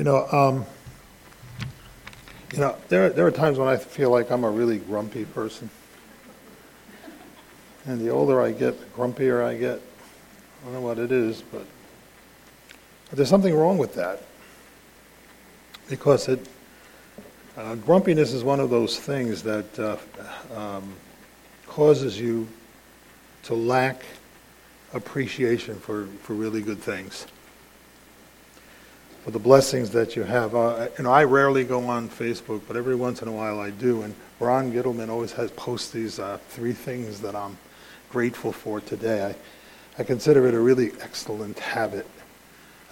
You know, um, you know, there, there are times when I feel like I'm a really grumpy person. And the older I get, the grumpier I get. I don't know what it is, but, but there's something wrong with that. Because it, uh, grumpiness is one of those things that uh, um, causes you to lack appreciation for, for really good things for the blessings that you have. Uh, you know, I rarely go on Facebook, but every once in a while I do. And Ron Gittleman always has posts these uh, three things that I'm grateful for today. I, I consider it a really excellent habit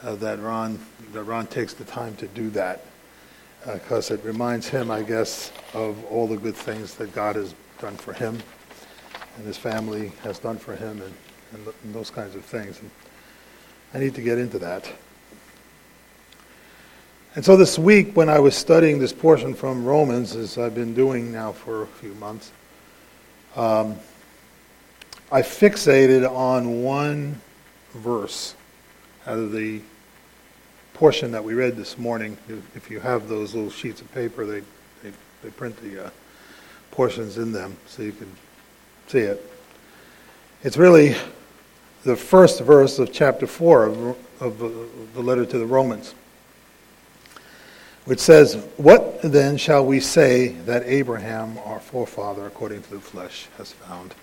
uh, that Ron that Ron takes the time to do that because uh, it reminds him, I guess, of all the good things that God has done for him and his family has done for him, and, and, and those kinds of things. And I need to get into that. And so this week, when I was studying this portion from Romans, as I've been doing now for a few months, um, I fixated on one verse out of the portion that we read this morning. If you have those little sheets of paper, they, they, they print the uh, portions in them so you can see it. It's really the first verse of chapter 4 of, of the letter to the Romans which says, What then shall we say that Abraham, our forefather, according to the flesh, has found?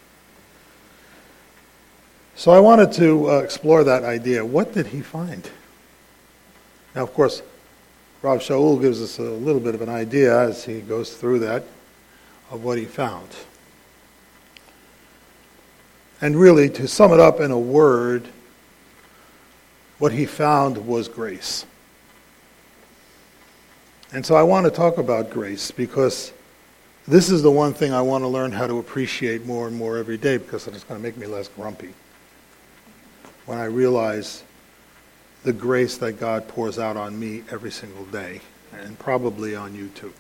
So I wanted to uh, explore that idea. What did he find? Now, of course, Rav Shaul gives us a little bit of an idea as he goes through that of what he found. And really, to sum it up in a word, what he found was grace. And so I want to talk about grace because this is the one thing I want to learn how to appreciate more and more every day because it's going to make me less grumpy. When I realize the grace that God pours out on me every single day, and probably on you too.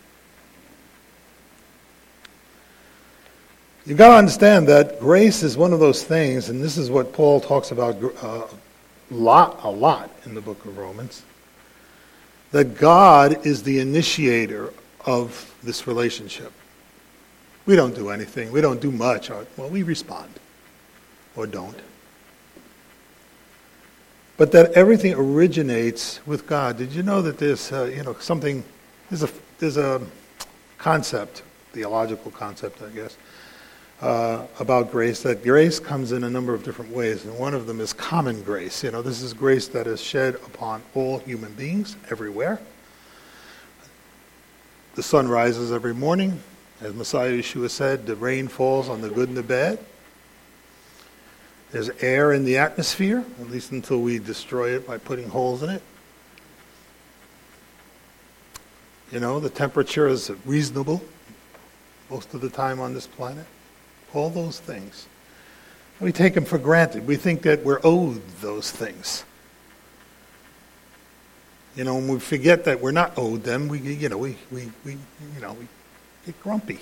You've got to understand that grace is one of those things, and this is what Paul talks about a lot, a lot in the book of Romans that God is the initiator of this relationship. We don't do anything. We don't do much. Well, we respond or don't. But that everything originates with God. Did you know that there's, uh, you know, something, there's a, there's a concept, theological concept, I guess, uh, about grace that grace comes in a number of different ways, and one of them is common grace. You know, this is grace that is shed upon all human beings everywhere. The sun rises every morning. As Messiah Yeshua said, the rain falls on the good and the bad. There's air in the atmosphere, at least until we destroy it by putting holes in it. You know, the temperature is reasonable most of the time on this planet all those things. We take them for granted. We think that we're owed those things. You know, when we forget that we're not owed them, we, you know, we, we, we, you know, we get grumpy.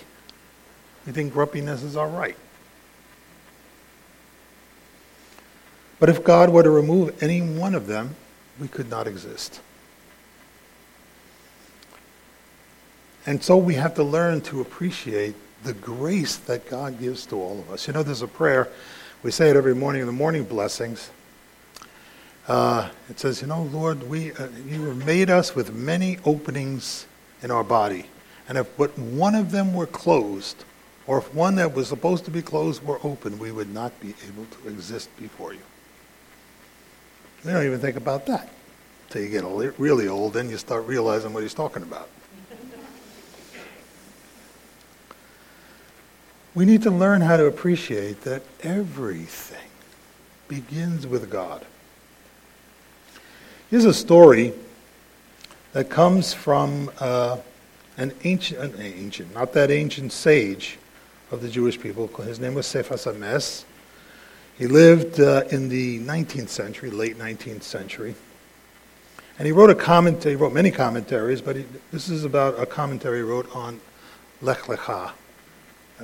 We think grumpiness is all right. But if God were to remove any one of them, we could not exist. And so we have to learn to appreciate the grace that God gives to all of us. You know, there's a prayer, we say it every morning in the morning blessings. Uh, it says, You know, Lord, we, uh, you have made us with many openings in our body. And if but one of them were closed, or if one that was supposed to be closed were open, we would not be able to exist before you. We don't even think about that. Until you get really old, then you start realizing what he's talking about. We need to learn how to appreciate that everything begins with God. Here's a story that comes from uh, an ancient, an ancient, not that ancient sage of the Jewish people. His name was Sefas Emes. He lived uh, in the 19th century, late 19th century. And he wrote a commentary, he wrote many commentaries, but he, this is about a commentary he wrote on Lech Lecha,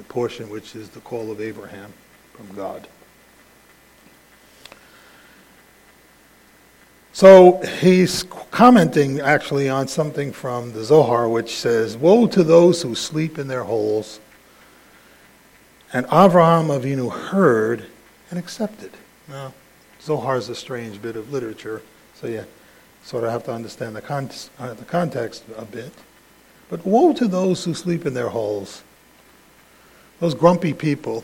portion which is the call of Abraham from God. So he's commenting actually on something from the Zohar, which says, Woe to those who sleep in their holes. And Avraham Avinu heard and accepted. Now, Zohar is a strange bit of literature, so you sort of have to understand the, con- uh, the context a bit. But woe to those who sleep in their holes, those grumpy people.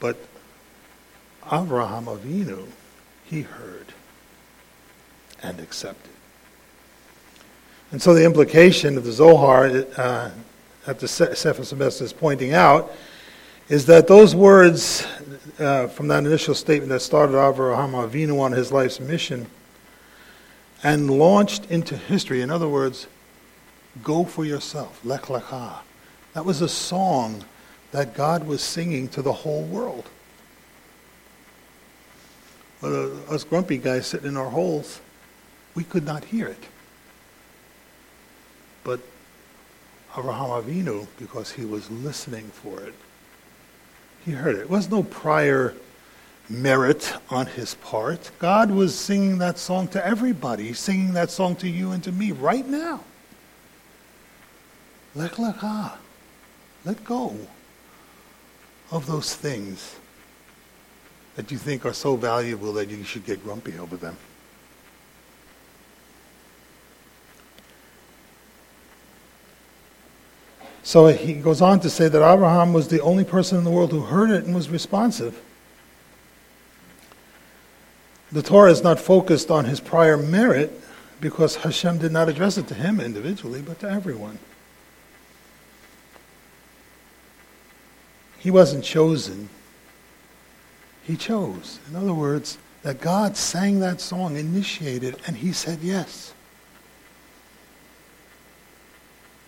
But Avraham Avinu, he heard and accepted. And so the implication of the Zohar uh, that the Sefas Emes is pointing out is that those words uh, from that initial statement that started Avraham Avinu on his life's mission and launched into history, in other words, go for yourself, lech lecha. That was a song that God was singing to the whole world. But uh, us grumpy guys sitting in our holes, we could not hear it. But Abraham Avinu, because he was listening for it, he heard it. It was no prior merit on his part. God was singing that song to everybody. He's singing that song to you and to me right now. Lech lecha. Let go of those things that you think are so valuable that you should get grumpy over them. So he goes on to say that Abraham was the only person in the world who heard it and was responsive. The Torah is not focused on his prior merit because Hashem did not address it to him individually, but to everyone. He wasn't chosen, he chose. In other words, that God sang that song, initiated, and he said yes.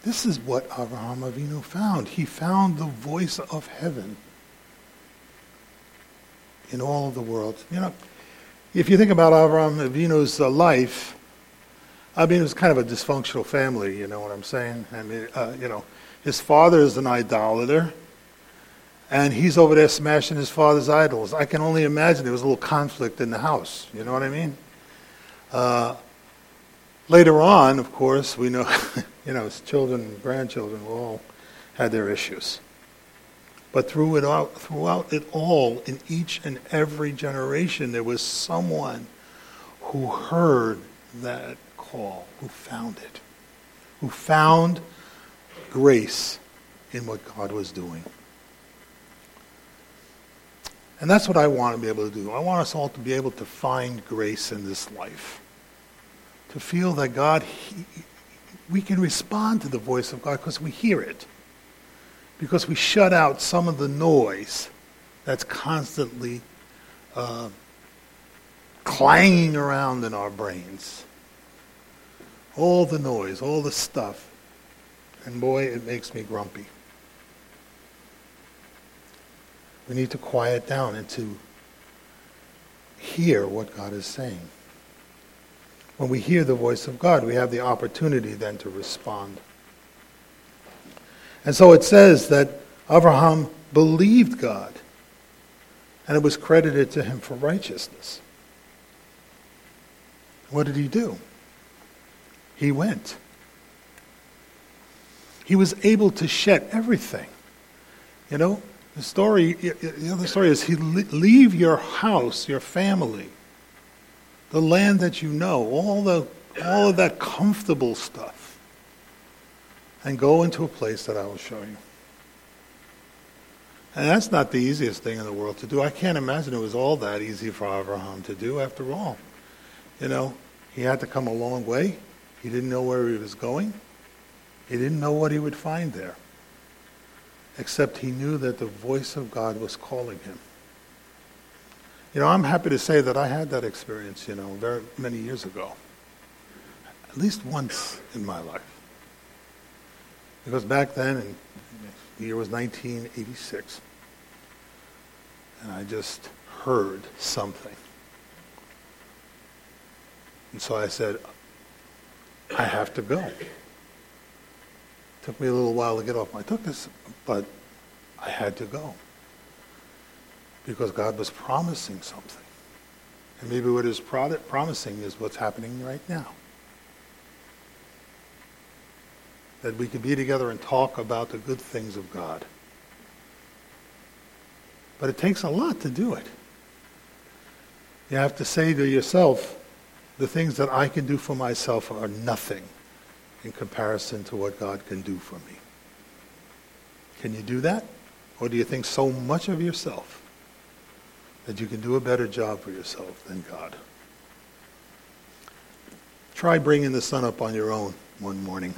This is what Abraham Avinu found. He found the voice of heaven in all of the world. You know, if you think about Abraham Avinu's uh, life, I mean, it was kind of a dysfunctional family, you know what I'm saying? I mean, uh, you know, his father is an idolater, and he's over there smashing his father's idols. I can only imagine there was a little conflict in the house, you know what I mean? Uh, later on, of course, we know you know, his children and grandchildren all had their issues. But through it all, throughout it all, in each and every generation, there was someone who heard that call, who found it, who found grace in what God was doing. And that's what I want to be able to do. I want us all to be able to find grace in this life. To feel that God, he, we can respond to the voice of God because we hear it. Because we shut out some of the noise that's constantly uh, clanging around in our brains. All the noise, all the stuff. And boy, it makes me grumpy. We need to quiet down and to hear what God is saying. When we hear the voice of God, we have the opportunity then to respond. And so it says that Abraham believed God, and it was credited to him for righteousness. What did he do? He went. He was able to shed everything. You know, the story, the other story is he leave your house, your family, the land that you know, all, the, all of that comfortable stuff, and go into a place that I will show you. And that's not the easiest thing in the world to do. I can't imagine it was all that easy for Abraham to do after all. You know, he had to come a long way. He didn't know where he was going. He didn't know what he would find there. Except he knew that the voice of God was calling him. You know, I'm happy to say that I had that experience, you know, very many years ago. At least once in my life. Because back then, and the year was 1986, and I just heard something. And so I said, I have to go. Took me a little while to get off my this, but I had to go because God was promising something. And maybe what is promising is what's happening right now. That we could be together and talk about the good things of God. But it takes a lot to do it. You have to say to yourself, the things that I can do for myself are nothing in comparison to what God can do for me. Can you do that? Or do you think so much of yourself that you can do a better job for yourself than God? Try bringing the sun up on your own one morning.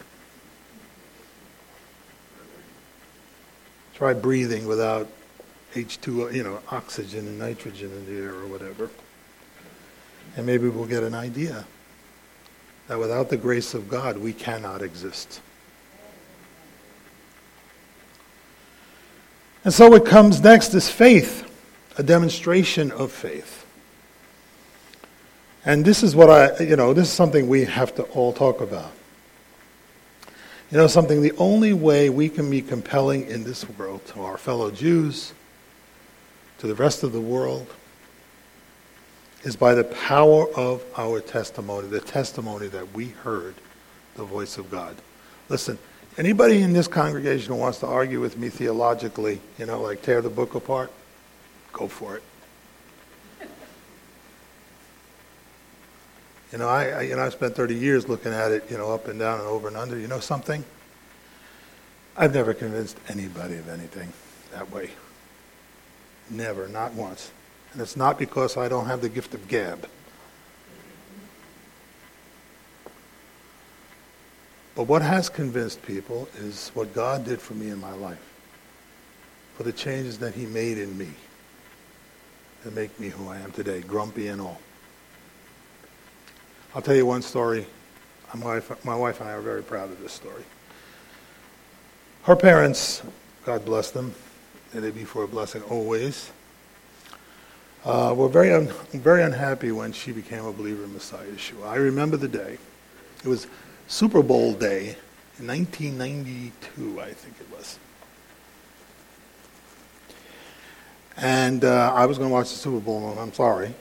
Try breathing without H2O, you know, oxygen and nitrogen in the air or whatever. And maybe we'll get an idea that without the grace of God, we cannot exist. And so what comes next is faith, a demonstration of faith. And this is what I, you know, this is something we have to all talk about. You know, something, the only way we can be compelling in this world to our fellow Jews, to the rest of the world, is by the power of our testimony, the testimony that we heard the voice of God. Listen, Anybody in this congregation who wants to argue with me theologically, you know, like tear the book apart, go for it. You know, I, I, you know I spent 30 years looking at it, you know, up and down and over and under. You know something? I've never convinced anybody of anything that way. Never, not once. And it's not because I don't have the gift of gab. But what has convinced people is what God did for me in my life, for the changes that he made in me to make me who I am today, grumpy and all. I'll tell you one story. My wife, my wife and I are very proud of this story. Her parents, God bless them, and they be for a blessing always, uh, were very, un- very unhappy when she became a believer in Messiah Yeshua. I remember the day. It was Super Bowl day in 1992, I think it was. And uh, I was going to watch the Super Bowl, I'm sorry.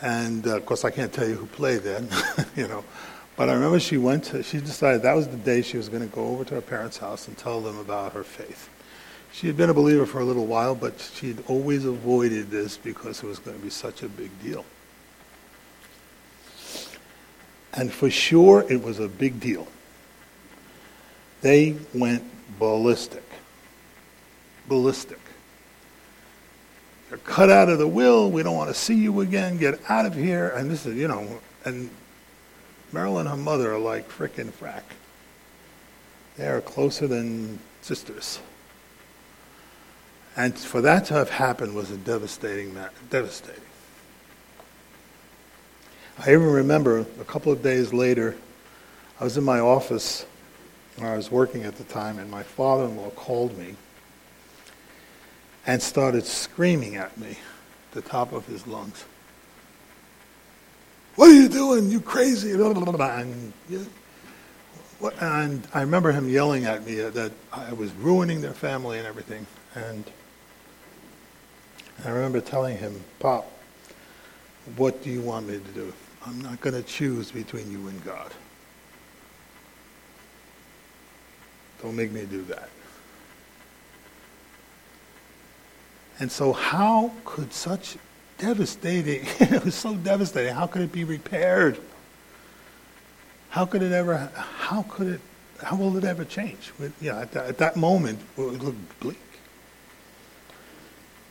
And uh, of course, I can't tell you who played then, you know. But I remember she went to, she decided that was the day she was going to go over to her parents' house and tell them about her faith. She had been a believer for a little while, but she had always avoided this because it was going to be such a big deal. And for sure, it was a big deal. They went ballistic. Ballistic. You're cut out of the will. We don't want to see you again. Get out of here. And this is, you know, and Marilyn and her mother are like frickin' frack. They are closer than sisters. And for that to have happened was a devastating, devastating. I even remember a couple of days later, I was in my office where I was working at the time, and my father in law called me and started screaming at me at the top of his lungs. What are you doing? You crazy? And, and I remember him yelling at me that I was ruining their family and everything. And I remember telling him, Pop, what do you want me to do? I'm not going to choose between you and God. Don't make me do that. And so, how could such devastating, it was so devastating, how could it be repaired? How could it ever, how could it, how will it ever change? You know, at, that, at that moment, it looked bleak.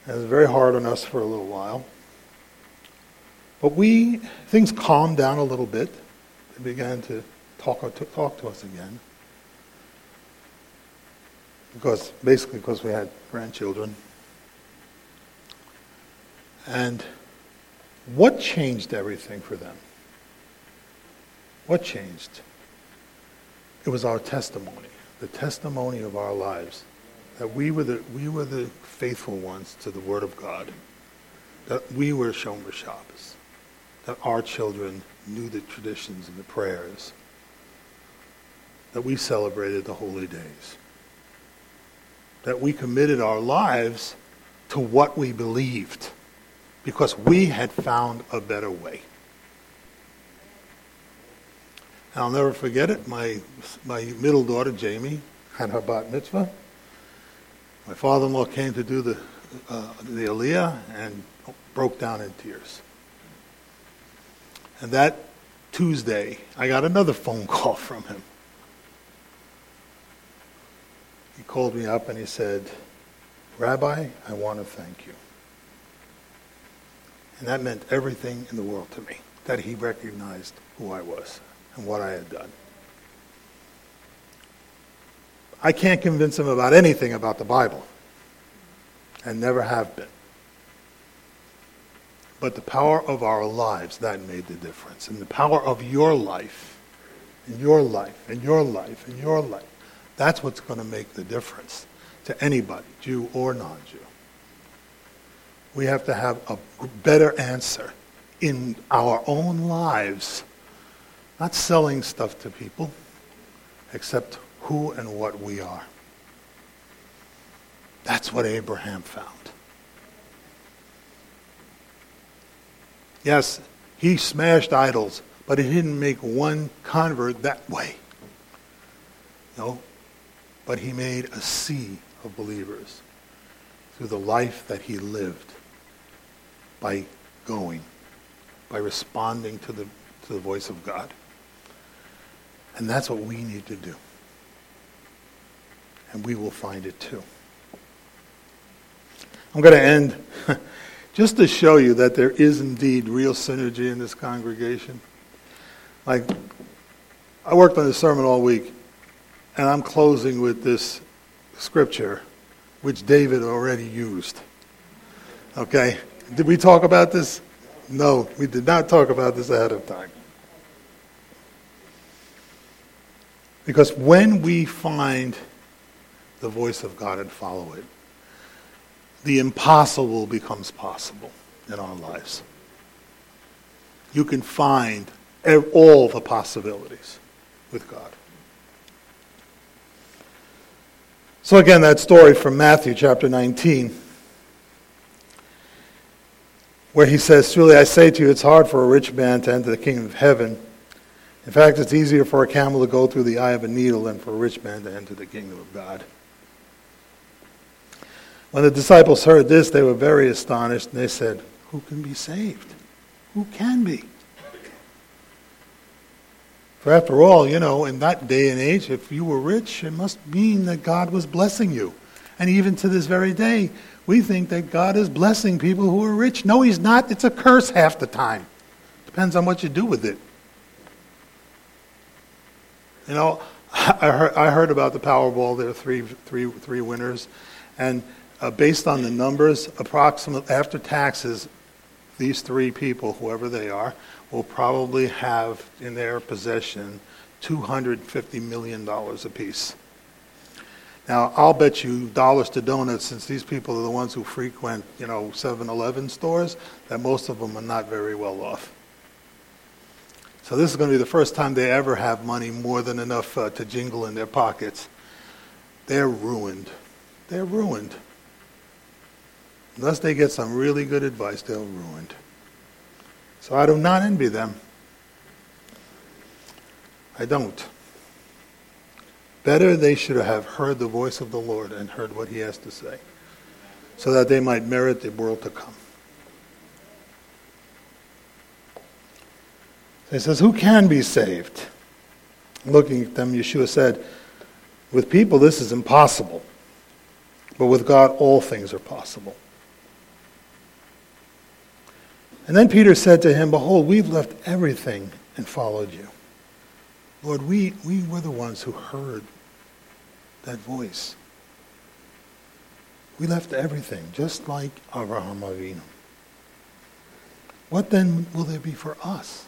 It was very hard on us for a little while. But we, things calmed down a little bit. They began to talk to, talk to us again. Because, basically because we had grandchildren. And what changed everything for them? What changed? It was our testimony, the testimony of our lives, that we were the, we were the faithful ones to the Word of God, that we were Shomer Shabbos that our children knew the traditions and the prayers, that we celebrated the holy days, that we committed our lives to what we believed because we had found a better way. And I'll never forget it. My, my middle daughter, Jamie, had her bat mitzvah. My father-in-law came to do the, uh, the aliyah and broke down in tears. And that Tuesday, I got another phone call from him. He called me up and he said, Rabbi, I want to thank you. And that meant everything in the world to me, that he recognized who I was and what I had done. I can't convince him about anything about the Bible, and never have been. But the power of our lives, that made the difference. And the power of your life, in your life, in your life, in your life, that's what's going to make the difference to anybody, Jew or non Jew. We have to have a better answer in our own lives, not selling stuff to people, except who and what we are. That's what Abraham found. Yes, he smashed idols, but he didn't make one convert that way. No, but he made a sea of believers through the life that he lived by going, by responding to the, to the voice of God. And that's what we need to do. And we will find it too. I'm going to end just to show you that there is indeed real synergy in this congregation. Like, I worked on this sermon all week, and I'm closing with this scripture, which David already used. Okay? Did we talk about this? No, we did not talk about this ahead of time. Because when we find the voice of God and follow it, the impossible becomes possible in our lives. You can find all the possibilities with God. So, again, that story from Matthew chapter 19 where he says, Truly I say to you, it's hard for a rich man to enter the kingdom of heaven. In fact, it's easier for a camel to go through the eye of a needle than for a rich man to enter the kingdom of God. When the disciples heard this, they were very astonished, and they said, Who can be saved? Who can be? For after all, you know, in that day and age, if you were rich, it must mean that God was blessing you. And even to this very day, we think that God is blessing people who are rich. No, He's not. It's a curse half the time. Depends on what you do with it. You know, I heard, I heard about the Powerball. There are three, three, three winners. And uh, based on the numbers, approximately after taxes, these three people, whoever they are, will probably have in their possession $250 million apiece. Now, I'll bet you dollars to donuts, since these people are the ones who frequent, you know, 7-Eleven stores, that most of them are not very well off. So this is going to be the first time they ever have money more than enough uh, to jingle in their pockets. They're ruined. They're ruined. Unless they get some really good advice, they're ruined. So I do not envy them. I don't. Better they should have heard the voice of the Lord and heard what he has to say, so that they might merit the world to come. He says, Who can be saved? Looking at them, Yeshua said, With people, this is impossible. But with God, all things are possible. And then Peter said to him, Behold, we've left everything and followed you. Lord, we, we were the ones who heard that voice. We left everything, just like Avraham Avinu. What then will there be for us?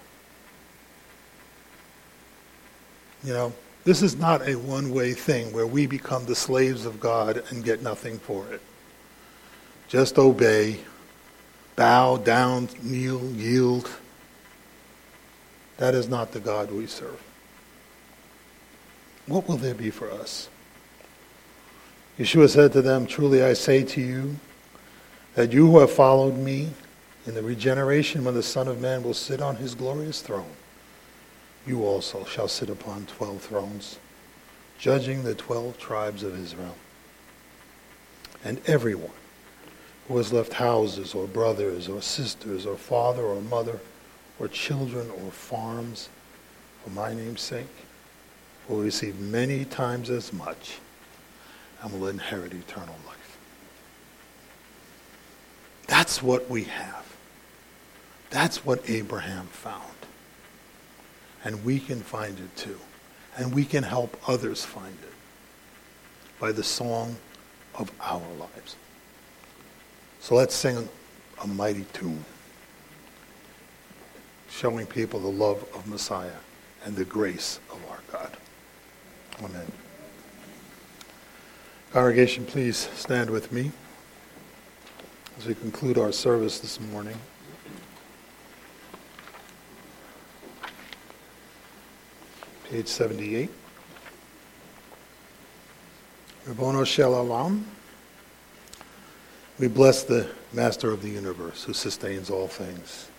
You know, this is not a one-way thing where we become the slaves of God and get nothing for it. Just obey, bow down, kneel, yield. That is not the God we serve. What will there be for us? Yeshua said to them, Truly I say to you, that you who have followed me In the regeneration, when the Son of Man will sit on his glorious throne, you also shall sit upon twelve thrones, judging the twelve tribes of Israel. And everyone who has left houses or brothers or sisters or father or mother or children or farms for my name's sake will receive many times as much and will inherit eternal life. That's what we have. That's what Abraham found. And we can find it too. And we can help others find it by the song of our lives. So let's sing a mighty tune, showing people the love of Messiah and the grace of our God. Amen. Congregation, please stand with me as we conclude our service this morning. Page 78. Ribono Shel Olam. We bless the Master of the universe who sustains all things,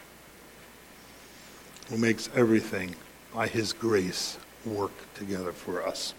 who makes everything by his grace work together for us.